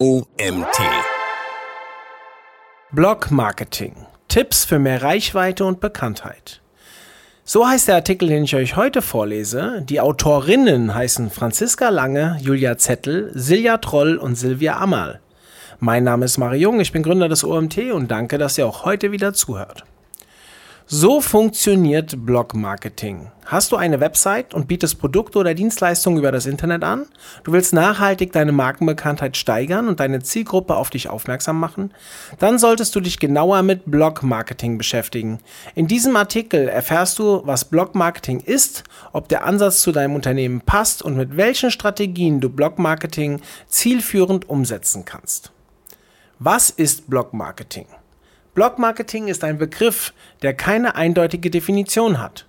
OMT. Blog Marketing. Tipps für mehr Reichweite und Bekanntheit. So heißt der Artikel, den ich euch heute vorlese. Die Autorinnen heißen Franziska Lange, Julia Zettel, Silja Troll und Silvia Amal. Mein Name ist Mario Jung, ich bin Gründer des OMT und danke, dass ihr auch heute wieder zuhört. So funktioniert Blog-Marketing. Hast du eine Website und bietest Produkte oder Dienstleistungen über das Internet an? Du willst nachhaltig deine Markenbekanntheit steigern und deine Zielgruppe auf dich aufmerksam machen? Dann solltest du dich genauer mit Blog-Marketing beschäftigen. In diesem Artikel erfährst du, was Blog-Marketing ist, ob der Ansatz zu deinem Unternehmen passt und mit welchen Strategien du Blog-Marketing zielführend umsetzen kannst. Was ist Blog-Marketing? Blog-Marketing ist ein Begriff, der keine eindeutige Definition hat.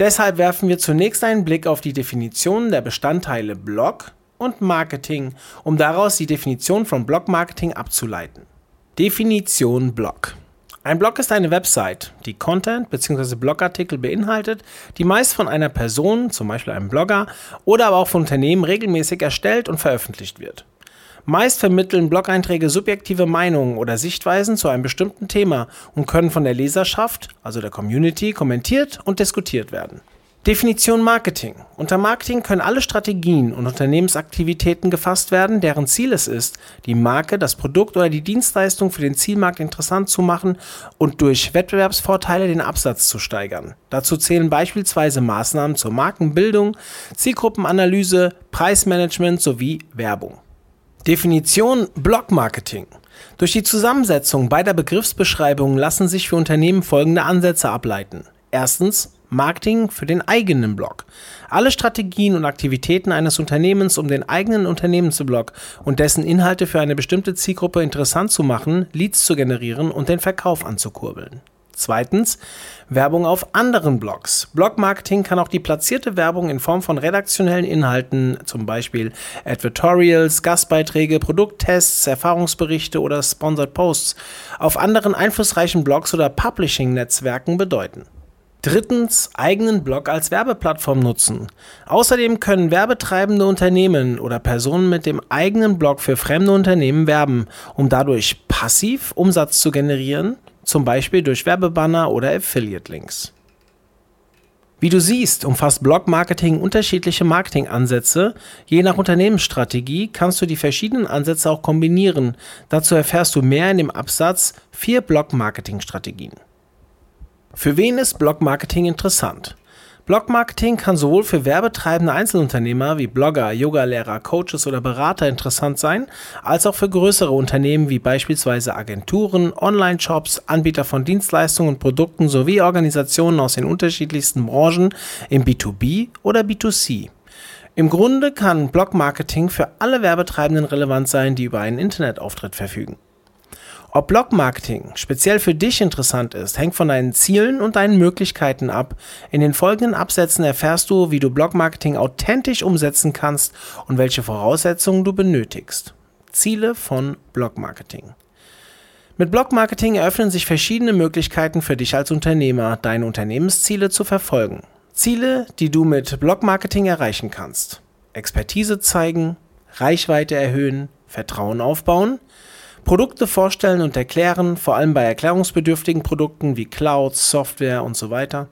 Deshalb werfen wir zunächst einen Blick auf die Definitionen der Bestandteile Blog und Marketing, um daraus die Definition von Blog-Marketing abzuleiten. Definition Blog. Ein Blog ist eine Website, die Content bzw. Blogartikel beinhaltet, die meist von einer Person, zum Beispiel einem Blogger, oder aber auch von Unternehmen regelmäßig erstellt und veröffentlicht wird. Meist vermitteln Blog-Einträge subjektive Meinungen oder Sichtweisen zu einem bestimmten Thema und können von der Leserschaft, also der Community, kommentiert und diskutiert werden. Definition Marketing. Unter Marketing können alle Strategien und Unternehmensaktivitäten gefasst werden, deren Ziel es ist, die Marke, das Produkt oder die Dienstleistung für den Zielmarkt interessant zu machen und durch Wettbewerbsvorteile den Absatz zu steigern. Dazu zählen beispielsweise Maßnahmen zur Markenbildung, Zielgruppenanalyse, Preismanagement sowie Werbung. Definition Blog-Marketing. Durch die Zusammensetzung beider Begriffsbeschreibungen lassen sich für Unternehmen folgende Ansätze ableiten. Erstens Marketing für den eigenen Blog. Alle Strategien und Aktivitäten eines Unternehmens, um den eigenen Unternehmensblog und dessen Inhalte für eine bestimmte Zielgruppe interessant zu machen, Leads zu generieren und den Verkauf anzukurbeln. Zweitens, Werbung auf anderen Blogs. Blogmarketing kann auch die platzierte Werbung in Form von redaktionellen Inhalten, zum Beispiel Advertorials, Gastbeiträge, Produkttests, Erfahrungsberichte oder Sponsored Posts, auf anderen einflussreichen Blogs oder Publishing-Netzwerken bedeuten. Drittens, eigenen Blog als Werbeplattform nutzen. Außerdem können werbetreibende Unternehmen oder Personen mit dem eigenen Blog für fremde Unternehmen werben, um dadurch passiv Umsatz zu generieren zum Beispiel durch Werbebanner oder Affiliate-Links. Wie du siehst, umfasst Blog-Marketing unterschiedliche Marketingansätze. Je nach Unternehmensstrategie kannst du die verschiedenen Ansätze auch kombinieren. Dazu erfährst du mehr in dem Absatz 4 Blog-Marketing-Strategien. Für wen ist Blog-Marketing interessant? Blogmarketing kann sowohl für werbetreibende Einzelunternehmer wie Blogger, Yogalehrer, Coaches oder Berater interessant sein, als auch für größere Unternehmen wie beispielsweise Agenturen, Online-Shops, Anbieter von Dienstleistungen und Produkten sowie Organisationen aus den unterschiedlichsten Branchen im B2B oder B2C. Im Grunde kann Blogmarketing für alle Werbetreibenden relevant sein, die über einen Internetauftritt verfügen. Ob Blog-Marketing speziell für dich interessant ist, hängt von deinen Zielen und deinen Möglichkeiten ab. In den folgenden Absätzen erfährst du, wie du Blog-Marketing authentisch umsetzen kannst und welche Voraussetzungen du benötigst. Ziele von Blog-Marketing. Mit Blog-Marketing eröffnen sich verschiedene Möglichkeiten für dich als Unternehmer, deine Unternehmensziele zu verfolgen. Ziele, die du mit Blog-Marketing erreichen kannst. Expertise zeigen, Reichweite erhöhen, Vertrauen aufbauen, Produkte vorstellen und erklären, vor allem bei erklärungsbedürftigen Produkten wie Clouds, Software und so weiter.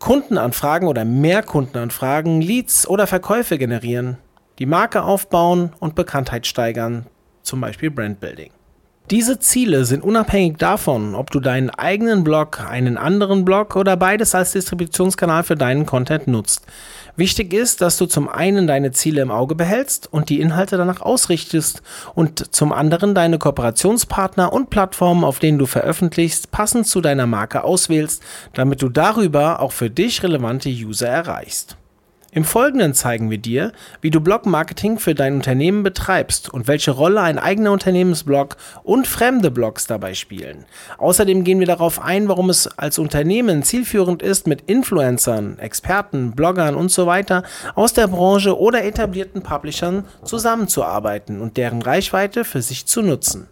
Kundenanfragen oder mehr Kundenanfragen, Leads oder Verkäufe generieren, die Marke aufbauen und Bekanntheit steigern, zum Beispiel Brandbuilding. Diese Ziele sind unabhängig davon, ob du deinen eigenen Blog, einen anderen Blog oder beides als Distributionskanal für deinen Content nutzt. Wichtig ist, dass du zum einen deine Ziele im Auge behältst und die Inhalte danach ausrichtest und zum anderen deine Kooperationspartner und Plattformen, auf denen du veröffentlichst, passend zu deiner Marke auswählst, damit du darüber auch für dich relevante User erreichst. Im Folgenden zeigen wir dir, wie du Blog-Marketing für dein Unternehmen betreibst und welche Rolle ein eigener Unternehmensblog und fremde Blogs dabei spielen. Außerdem gehen wir darauf ein, warum es als Unternehmen zielführend ist, mit Influencern, Experten, Bloggern und so weiter aus der Branche oder etablierten Publishern zusammenzuarbeiten und deren Reichweite für sich zu nutzen.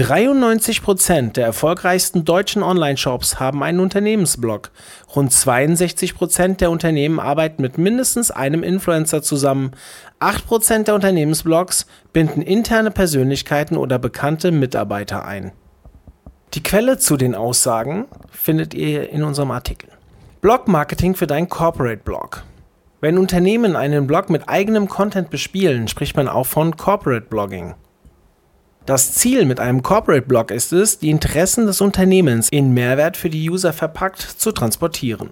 93% der erfolgreichsten deutschen Online-Shops haben einen Unternehmensblog. Rund 62% der Unternehmen arbeiten mit mindestens einem Influencer zusammen. 8% der Unternehmensblogs binden interne Persönlichkeiten oder bekannte Mitarbeiter ein. Die Quelle zu den Aussagen findet ihr in unserem Artikel. Blog Marketing für dein Corporate Blog. Wenn Unternehmen einen Blog mit eigenem Content bespielen, spricht man auch von Corporate Blogging. Das Ziel mit einem Corporate Blog ist es, die Interessen des Unternehmens in Mehrwert für die User verpackt zu transportieren.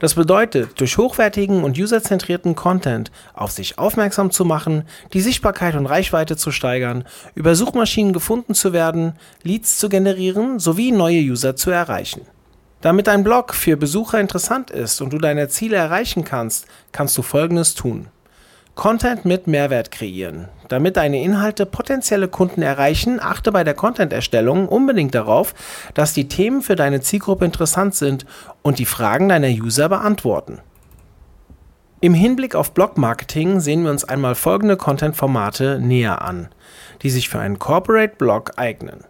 Das bedeutet, durch hochwertigen und userzentrierten Content auf sich aufmerksam zu machen, die Sichtbarkeit und Reichweite zu steigern, über Suchmaschinen gefunden zu werden, Leads zu generieren sowie neue User zu erreichen. Damit dein Blog für Besucher interessant ist und du deine Ziele erreichen kannst, kannst du Folgendes tun. Content mit Mehrwert kreieren. Damit deine Inhalte potenzielle Kunden erreichen, achte bei der Content-Erstellung unbedingt darauf, dass die Themen für deine Zielgruppe interessant sind und die Fragen deiner User beantworten. Im Hinblick auf Blog-Marketing sehen wir uns einmal folgende Content-Formate näher an, die sich für einen Corporate-Blog eignen.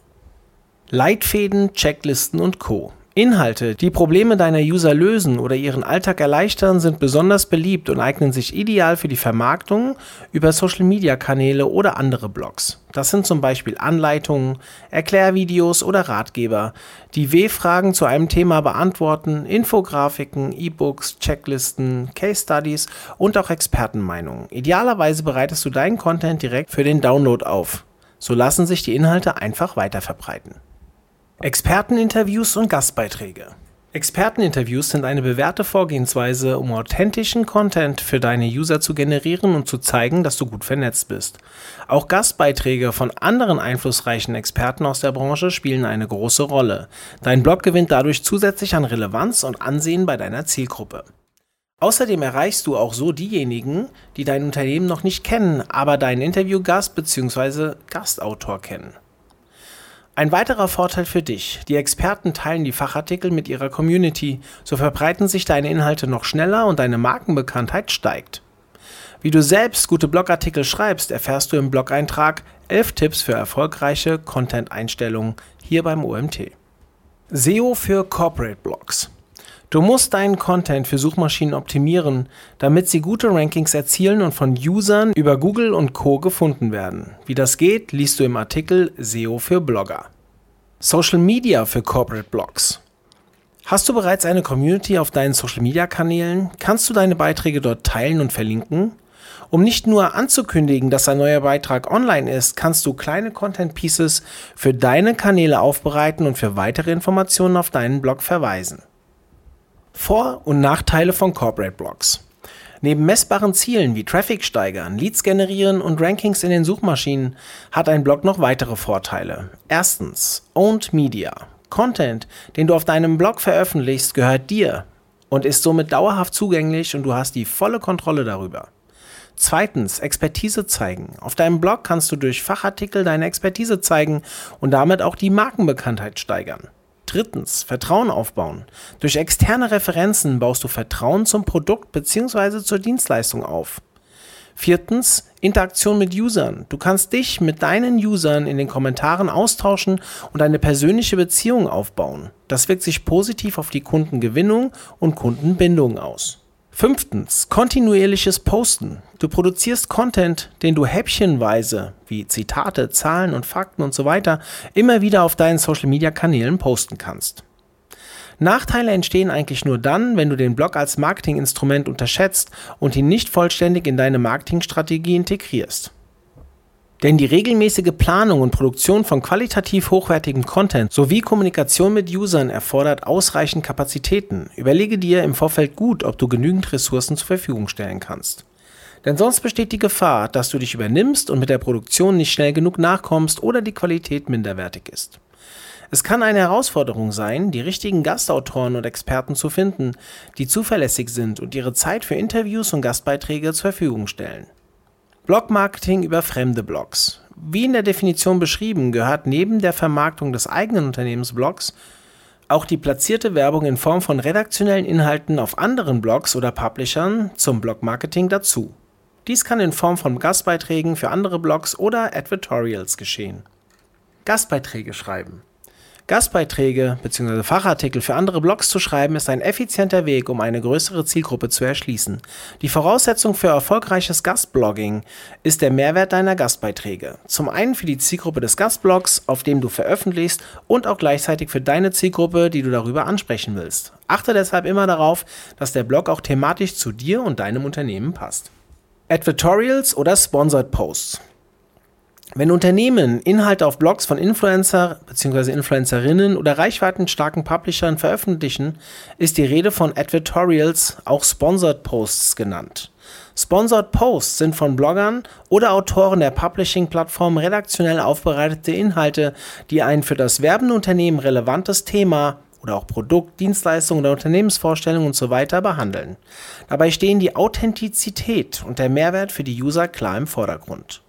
Leitfäden, Checklisten und Co. Inhalte, die Probleme deiner User lösen oder ihren Alltag erleichtern, sind besonders beliebt und eignen sich ideal für die Vermarktung über Social-Media-Kanäle oder andere Blogs. Das sind zum Beispiel Anleitungen, Erklärvideos oder Ratgeber, die W-Fragen zu einem Thema beantworten, Infografiken, E-Books, Checklisten, Case Studies und auch Expertenmeinungen. Idealerweise bereitest du deinen Content direkt für den Download auf. So lassen sich die Inhalte einfach weiterverbreiten. Experteninterviews und Gastbeiträge. Experteninterviews sind eine bewährte Vorgehensweise, um authentischen Content für deine User zu generieren und zu zeigen, dass du gut vernetzt bist. Auch Gastbeiträge von anderen einflussreichen Experten aus der Branche spielen eine große Rolle. Dein Blog gewinnt dadurch zusätzlich an Relevanz und Ansehen bei deiner Zielgruppe. Außerdem erreichst du auch so diejenigen, die dein Unternehmen noch nicht kennen, aber deinen Interviewgast bzw. Gastautor kennen. Ein weiterer Vorteil für dich. Die Experten teilen die Fachartikel mit ihrer Community, so verbreiten sich deine Inhalte noch schneller und deine Markenbekanntheit steigt. Wie du selbst gute Blogartikel schreibst, erfährst du im Blog-Eintrag 11 Tipps für erfolgreiche Content-Einstellungen hier beim OMT. SEO für Corporate Blogs. Du musst deinen Content für Suchmaschinen optimieren, damit sie gute Rankings erzielen und von Usern über Google und Co gefunden werden. Wie das geht, liest du im Artikel SEO für Blogger. Social Media für Corporate Blogs. Hast du bereits eine Community auf deinen Social Media Kanälen? Kannst du deine Beiträge dort teilen und verlinken? Um nicht nur anzukündigen, dass ein neuer Beitrag online ist, kannst du kleine Content Pieces für deine Kanäle aufbereiten und für weitere Informationen auf deinen Blog verweisen. Vor- und Nachteile von Corporate Blogs. Neben messbaren Zielen wie Traffic steigern, Leads generieren und Rankings in den Suchmaschinen hat ein Blog noch weitere Vorteile. Erstens, Owned Media. Content, den du auf deinem Blog veröffentlichst, gehört dir und ist somit dauerhaft zugänglich und du hast die volle Kontrolle darüber. Zweitens, Expertise zeigen. Auf deinem Blog kannst du durch Fachartikel deine Expertise zeigen und damit auch die Markenbekanntheit steigern. Drittens, Vertrauen aufbauen. Durch externe Referenzen baust du Vertrauen zum Produkt bzw. zur Dienstleistung auf. Viertens, Interaktion mit Usern. Du kannst dich mit deinen Usern in den Kommentaren austauschen und eine persönliche Beziehung aufbauen. Das wirkt sich positiv auf die Kundengewinnung und Kundenbindung aus. Fünftens, kontinuierliches Posten. Du produzierst Content, den du häppchenweise, wie Zitate, Zahlen und Fakten und so weiter, immer wieder auf deinen Social-Media-Kanälen posten kannst. Nachteile entstehen eigentlich nur dann, wenn du den Blog als Marketinginstrument unterschätzt und ihn nicht vollständig in deine Marketingstrategie integrierst. Denn die regelmäßige Planung und Produktion von qualitativ hochwertigem Content sowie Kommunikation mit Usern erfordert ausreichend Kapazitäten. Überlege dir im Vorfeld gut, ob du genügend Ressourcen zur Verfügung stellen kannst. Denn sonst besteht die Gefahr, dass du dich übernimmst und mit der Produktion nicht schnell genug nachkommst oder die Qualität minderwertig ist. Es kann eine Herausforderung sein, die richtigen Gastautoren und Experten zu finden, die zuverlässig sind und ihre Zeit für Interviews und Gastbeiträge zur Verfügung stellen. Blogmarketing über fremde Blogs. Wie in der Definition beschrieben, gehört neben der Vermarktung des eigenen Unternehmensblogs auch die platzierte Werbung in Form von redaktionellen Inhalten auf anderen Blogs oder Publishern zum Blogmarketing dazu. Dies kann in Form von Gastbeiträgen für andere Blogs oder Advertorials geschehen. Gastbeiträge schreiben. Gastbeiträge bzw. Fachartikel für andere Blogs zu schreiben, ist ein effizienter Weg, um eine größere Zielgruppe zu erschließen. Die Voraussetzung für erfolgreiches Gastblogging ist der Mehrwert deiner Gastbeiträge. Zum einen für die Zielgruppe des Gastblogs, auf dem du veröffentlichst, und auch gleichzeitig für deine Zielgruppe, die du darüber ansprechen willst. Achte deshalb immer darauf, dass der Blog auch thematisch zu dir und deinem Unternehmen passt. Advertorials oder Sponsored Posts. Wenn Unternehmen Inhalte auf Blogs von Influencer bzw. Influencerinnen oder reichweitenstarken Publishern veröffentlichen, ist die Rede von Advertorials, auch Sponsored Posts genannt. Sponsored Posts sind von Bloggern oder Autoren der Publishing-Plattform redaktionell aufbereitete Inhalte, die ein für das werbende Unternehmen relevantes Thema oder auch Produkt, Dienstleistung oder Unternehmensvorstellung usw. So behandeln. Dabei stehen die Authentizität und der Mehrwert für die User klar im Vordergrund.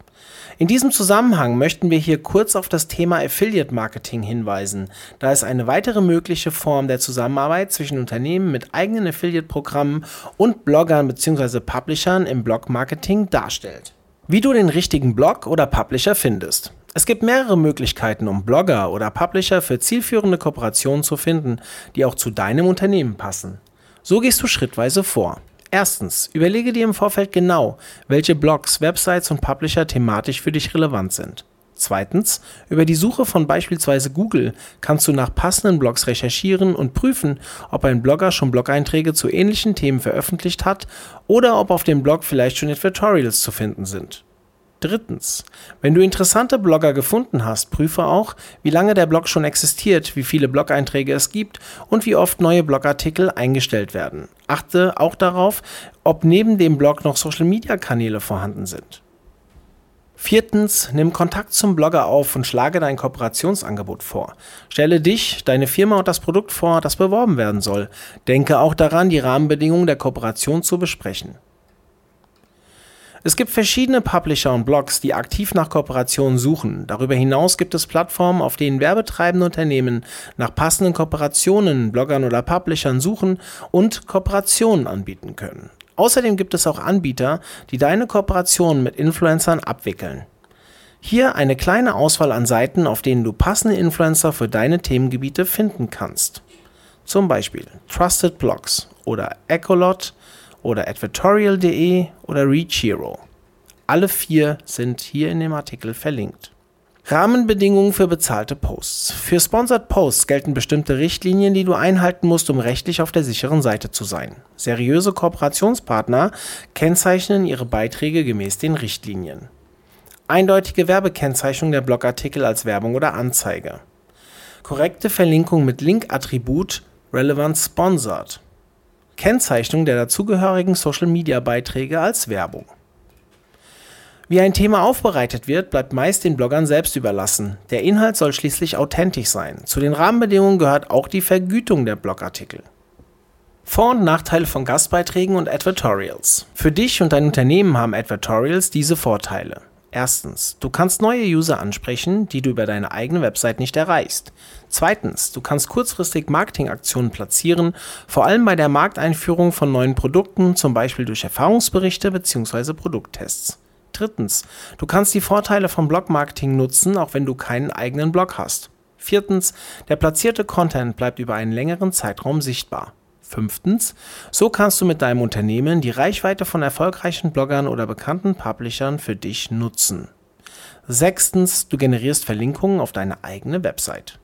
In diesem Zusammenhang möchten wir hier kurz auf das Thema Affiliate Marketing hinweisen, da es eine weitere mögliche Form der Zusammenarbeit zwischen Unternehmen mit eigenen Affiliate-Programmen und Bloggern bzw. Publishern im Blog-Marketing darstellt. Wie du den richtigen Blog oder Publisher findest. Es gibt mehrere Möglichkeiten, um Blogger oder Publisher für zielführende Kooperationen zu finden, die auch zu deinem Unternehmen passen. So gehst du schrittweise vor. Erstens, überlege dir im Vorfeld genau, welche Blogs, Websites und Publisher thematisch für dich relevant sind. Zweitens, über die Suche von beispielsweise Google kannst du nach passenden Blogs recherchieren und prüfen, ob ein Blogger schon Blog-Einträge zu ähnlichen Themen veröffentlicht hat oder ob auf dem Blog vielleicht schon Tutorials zu finden sind. Drittens, wenn du interessante Blogger gefunden hast, prüfe auch, wie lange der Blog schon existiert, wie viele Blog-Einträge es gibt und wie oft neue Blogartikel eingestellt werden. Achte auch darauf, ob neben dem Blog noch Social-Media-Kanäle vorhanden sind. Viertens, nimm Kontakt zum Blogger auf und schlage dein Kooperationsangebot vor. Stelle dich, deine Firma und das Produkt vor, das beworben werden soll. Denke auch daran, die Rahmenbedingungen der Kooperation zu besprechen. Es gibt verschiedene Publisher und Blogs, die aktiv nach Kooperationen suchen. Darüber hinaus gibt es Plattformen, auf denen werbetreibende Unternehmen nach passenden Kooperationen, Bloggern oder Publishern suchen und Kooperationen anbieten können. Außerdem gibt es auch Anbieter, die deine Kooperationen mit Influencern abwickeln. Hier eine kleine Auswahl an Seiten, auf denen du passende Influencer für deine Themengebiete finden kannst. Zum Beispiel Trusted Blogs oder Ecolot, oder advertorial.de oder Reachhero. Alle vier sind hier in dem Artikel verlinkt. Rahmenbedingungen für bezahlte Posts. Für Sponsored Posts gelten bestimmte Richtlinien, die du einhalten musst, um rechtlich auf der sicheren Seite zu sein. Seriöse Kooperationspartner kennzeichnen ihre Beiträge gemäß den Richtlinien. Eindeutige Werbekennzeichnung der Blogartikel als Werbung oder Anzeige. Korrekte Verlinkung mit Link-Attribut Relevant Sponsored. Kennzeichnung der dazugehörigen Social-Media-Beiträge als Werbung. Wie ein Thema aufbereitet wird, bleibt meist den Bloggern selbst überlassen. Der Inhalt soll schließlich authentisch sein. Zu den Rahmenbedingungen gehört auch die Vergütung der Blogartikel. Vor- und Nachteile von Gastbeiträgen und Advertorials. Für dich und dein Unternehmen haben Advertorials diese Vorteile. Erstens, du kannst neue User ansprechen, die du über deine eigene Website nicht erreichst. Zweitens, du kannst kurzfristig Marketingaktionen platzieren, vor allem bei der Markteinführung von neuen Produkten, zum Beispiel durch Erfahrungsberichte bzw. Produkttests. Drittens, du kannst die Vorteile vom Blogmarketing nutzen, auch wenn du keinen eigenen Blog hast. Viertens, der platzierte Content bleibt über einen längeren Zeitraum sichtbar. Fünftens, so kannst du mit deinem Unternehmen die Reichweite von erfolgreichen Bloggern oder bekannten Publishern für dich nutzen. Sechstens, du generierst Verlinkungen auf deine eigene Website.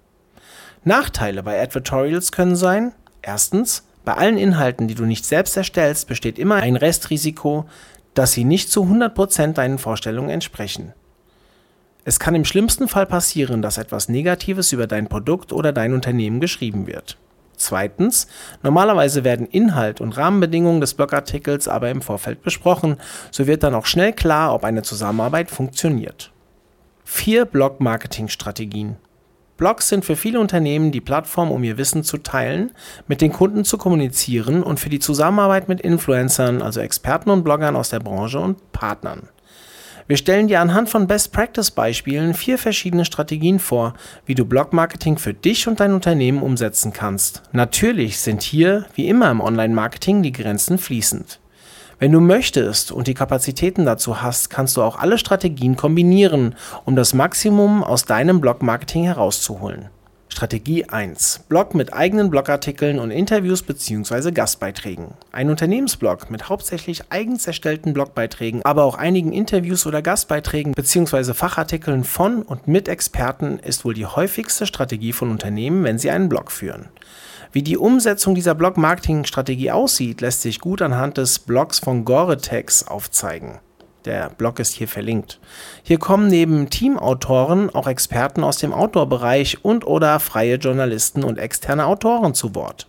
Nachteile bei Advertorials können sein, erstens, bei allen Inhalten, die du nicht selbst erstellst, besteht immer ein Restrisiko, dass sie nicht zu 100% deinen Vorstellungen entsprechen. Es kann im schlimmsten Fall passieren, dass etwas Negatives über dein Produkt oder dein Unternehmen geschrieben wird. Zweitens, normalerweise werden Inhalt und Rahmenbedingungen des Blogartikels aber im Vorfeld besprochen, so wird dann auch schnell klar, ob eine Zusammenarbeit funktioniert. Vier Blog-Marketing-Strategien. Blogs sind für viele Unternehmen die Plattform, um ihr Wissen zu teilen, mit den Kunden zu kommunizieren und für die Zusammenarbeit mit Influencern, also Experten und Bloggern aus der Branche und Partnern. Wir stellen dir anhand von Best-Practice-Beispielen vier verschiedene Strategien vor, wie du Blog-Marketing für dich und dein Unternehmen umsetzen kannst. Natürlich sind hier, wie immer im Online-Marketing, die Grenzen fließend. Wenn du möchtest und die Kapazitäten dazu hast, kannst du auch alle Strategien kombinieren, um das Maximum aus deinem Blog-Marketing herauszuholen. Strategie 1. Blog mit eigenen Blogartikeln und Interviews bzw. Gastbeiträgen. Ein Unternehmensblog mit hauptsächlich eigens erstellten Blogbeiträgen, aber auch einigen Interviews oder Gastbeiträgen bzw. Fachartikeln von und mit Experten ist wohl die häufigste Strategie von Unternehmen, wenn sie einen Blog führen. Wie die Umsetzung dieser Blog-Marketing-Strategie aussieht, lässt sich gut anhand des Blogs von Gore-Tex aufzeigen. Der Blog ist hier verlinkt. Hier kommen neben Teamautoren auch Experten aus dem Outdoor-Bereich und oder freie Journalisten und externe Autoren zu Wort.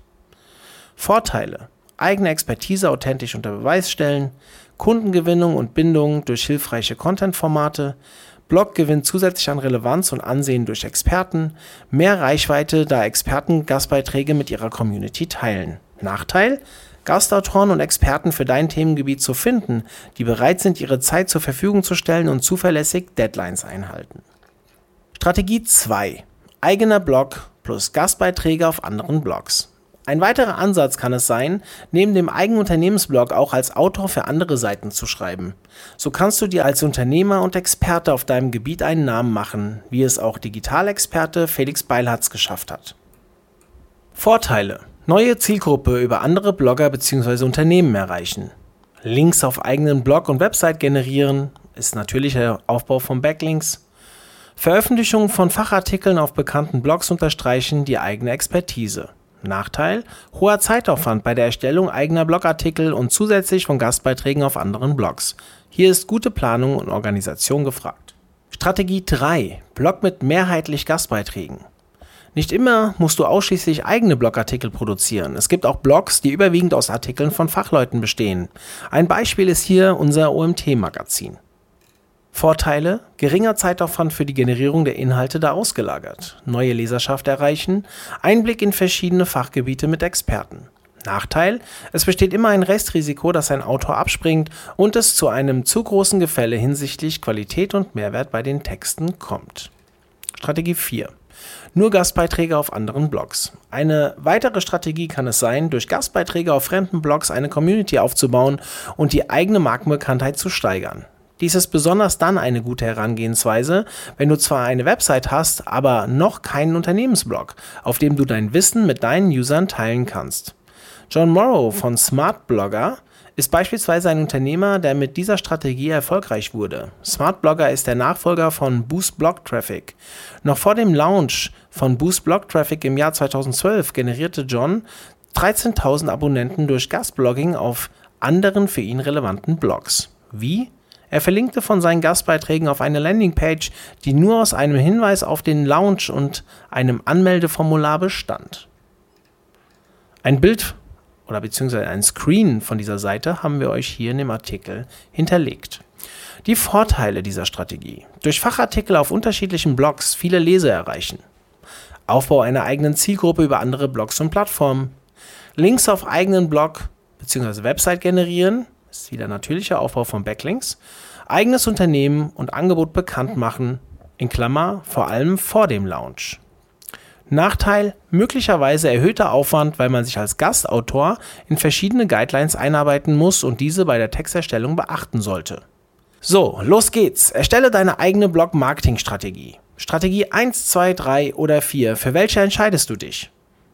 Vorteile: eigene Expertise authentisch unter Beweis stellen, Kundengewinnung und Bindung durch hilfreiche Content-Formate, Blog gewinnt zusätzlich an Relevanz und Ansehen durch Experten, mehr Reichweite, da Experten Gastbeiträge mit ihrer Community teilen. Nachteil: Gastautoren und Experten für dein Themengebiet zu finden, die bereit sind, ihre Zeit zur Verfügung zu stellen und zuverlässig Deadlines einhalten. Strategie 2. Eigener Blog plus Gastbeiträge auf anderen Blogs. Ein weiterer Ansatz kann es sein, neben dem eigenen Unternehmensblog auch als Autor für andere Seiten zu schreiben. So kannst du dir als Unternehmer und Experte auf deinem Gebiet einen Namen machen, wie es auch Digitalexperte Felix Beilharz geschafft hat. Vorteile Neue Zielgruppe über andere Blogger bzw. Unternehmen erreichen. Links auf eigenen Blog und Website generieren ist natürlicher Aufbau von Backlinks. Veröffentlichung von Fachartikeln auf bekannten Blogs unterstreichen die eigene Expertise. Nachteil: hoher Zeitaufwand bei der Erstellung eigener Blogartikel und zusätzlich von Gastbeiträgen auf anderen Blogs. Hier ist gute Planung und Organisation gefragt. Strategie 3: Blog mit mehrheitlich Gastbeiträgen. Nicht immer musst du ausschließlich eigene Blogartikel produzieren. Es gibt auch Blogs, die überwiegend aus Artikeln von Fachleuten bestehen. Ein Beispiel ist hier unser OMT-Magazin. Vorteile: geringer Zeitaufwand für die Generierung der Inhalte da ausgelagert, neue Leserschaft erreichen, Einblick in verschiedene Fachgebiete mit Experten. Nachteil: Es besteht immer ein Restrisiko, dass ein Autor abspringt und es zu einem zu großen Gefälle hinsichtlich Qualität und Mehrwert bei den Texten kommt. Strategie 4 nur Gastbeiträge auf anderen Blogs. Eine weitere Strategie kann es sein, durch Gastbeiträge auf fremden Blogs eine Community aufzubauen und die eigene Markenbekanntheit zu steigern. Dies ist besonders dann eine gute Herangehensweise, wenn du zwar eine Website hast, aber noch keinen Unternehmensblog, auf dem du dein Wissen mit deinen Usern teilen kannst. John Morrow von Smart Blogger ist beispielsweise ein Unternehmer, der mit dieser Strategie erfolgreich wurde. Smart Blogger ist der Nachfolger von Boost Blog Traffic. Noch vor dem Launch von Boost Blog Traffic im Jahr 2012 generierte John 13.000 Abonnenten durch Gastblogging auf anderen für ihn relevanten Blogs. Wie? Er verlinkte von seinen Gastbeiträgen auf eine Landingpage, die nur aus einem Hinweis auf den Launch und einem Anmeldeformular bestand. Ein Bild oder beziehungsweise ein Screen von dieser Seite haben wir euch hier in dem Artikel hinterlegt. Die Vorteile dieser Strategie. Durch Fachartikel auf unterschiedlichen Blogs viele Leser erreichen. Aufbau einer eigenen Zielgruppe über andere Blogs und Plattformen. Links auf eigenen Blog bzw. Website generieren. Ist wieder natürlicher Aufbau von Backlinks. Eigenes Unternehmen und Angebot bekannt machen. In Klammer vor allem vor dem Launch. Nachteil: möglicherweise erhöhter Aufwand, weil man sich als Gastautor in verschiedene Guidelines einarbeiten muss und diese bei der Texterstellung beachten sollte. So, los geht's. Erstelle deine eigene Blog-Marketing-Strategie. Strategie 1, 2, 3 oder 4. Für welche entscheidest du dich?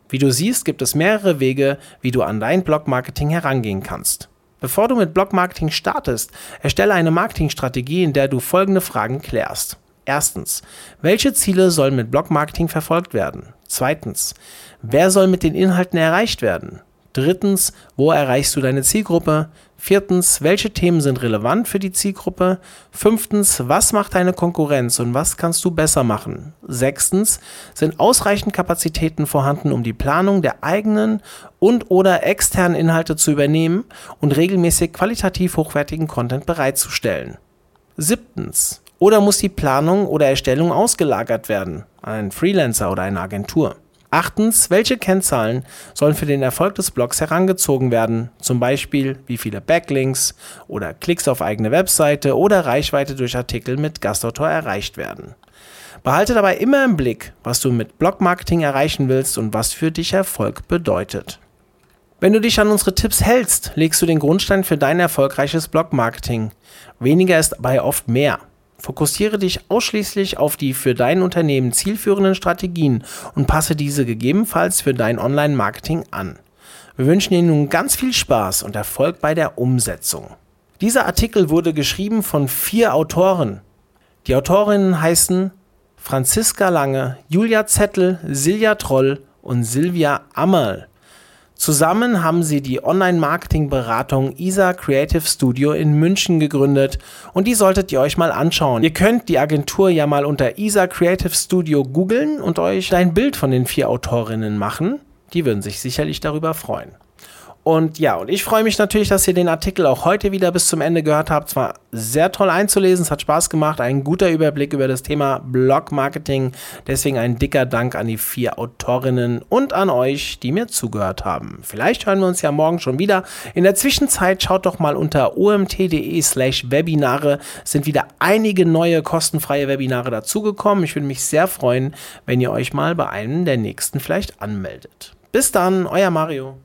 Wie du siehst, gibt es mehrere Wege, wie du an dein Blog-Marketing herangehen kannst. Bevor du mit Blog-Marketing startest, erstelle eine Marketingstrategie, in der du folgende Fragen klärst. Erstens, welche Ziele sollen mit Blog-Marketing verfolgt werden? Zweitens, wer soll mit den Inhalten erreicht werden? Drittens, wo erreichst du deine Zielgruppe? Viertens, welche Themen sind relevant für die Zielgruppe? Fünftens, was macht deine Konkurrenz und was kannst du besser machen? Sechstens, sind ausreichend Kapazitäten vorhanden, um die Planung der eigenen und oder externen Inhalte zu übernehmen und regelmäßig qualitativ hochwertigen Content bereitzustellen? Siebtens, oder muss die Planung oder Erstellung ausgelagert werden an einen Freelancer oder eine Agentur? Achtens, welche Kennzahlen sollen für den Erfolg des Blogs herangezogen werden? Zum Beispiel, wie viele Backlinks oder Klicks auf eigene Webseite oder Reichweite durch Artikel mit Gastautor erreicht werden. Behalte dabei immer im Blick, was du mit Blogmarketing erreichen willst und was für dich Erfolg bedeutet. Wenn du dich an unsere Tipps hältst, legst du den Grundstein für dein erfolgreiches Blog-Marketing. Weniger ist dabei oft mehr. Fokussiere dich ausschließlich auf die für dein Unternehmen zielführenden Strategien und passe diese gegebenenfalls für dein Online-Marketing an. Wir wünschen dir nun ganz viel Spaß und Erfolg bei der Umsetzung. Dieser Artikel wurde geschrieben von vier Autoren. Die Autorinnen heißen Franziska Lange, Julia Zettel, Silja Troll und Silvia Ammerl. Zusammen haben sie die Online-Marketing-Beratung ISA Creative Studio in München gegründet und die solltet ihr euch mal anschauen. Ihr könnt die Agentur ja mal unter ISA Creative Studio googeln und euch ein Bild von den vier Autorinnen machen. Die würden sich sicherlich darüber freuen. Und ja, und ich freue mich natürlich, dass ihr den Artikel auch heute wieder bis zum Ende gehört habt. Es war sehr toll einzulesen, es hat Spaß gemacht, ein guter Überblick über das Thema Blog-Marketing. Deswegen ein dicker Dank an die vier Autorinnen und an euch, die mir zugehört haben. Vielleicht hören wir uns ja morgen schon wieder. In der Zwischenzeit schaut doch mal unter omt.de slash Webinare. sind wieder einige neue kostenfreie Webinare dazugekommen. Ich würde mich sehr freuen, wenn ihr euch mal bei einem der nächsten vielleicht anmeldet. Bis dann, euer Mario.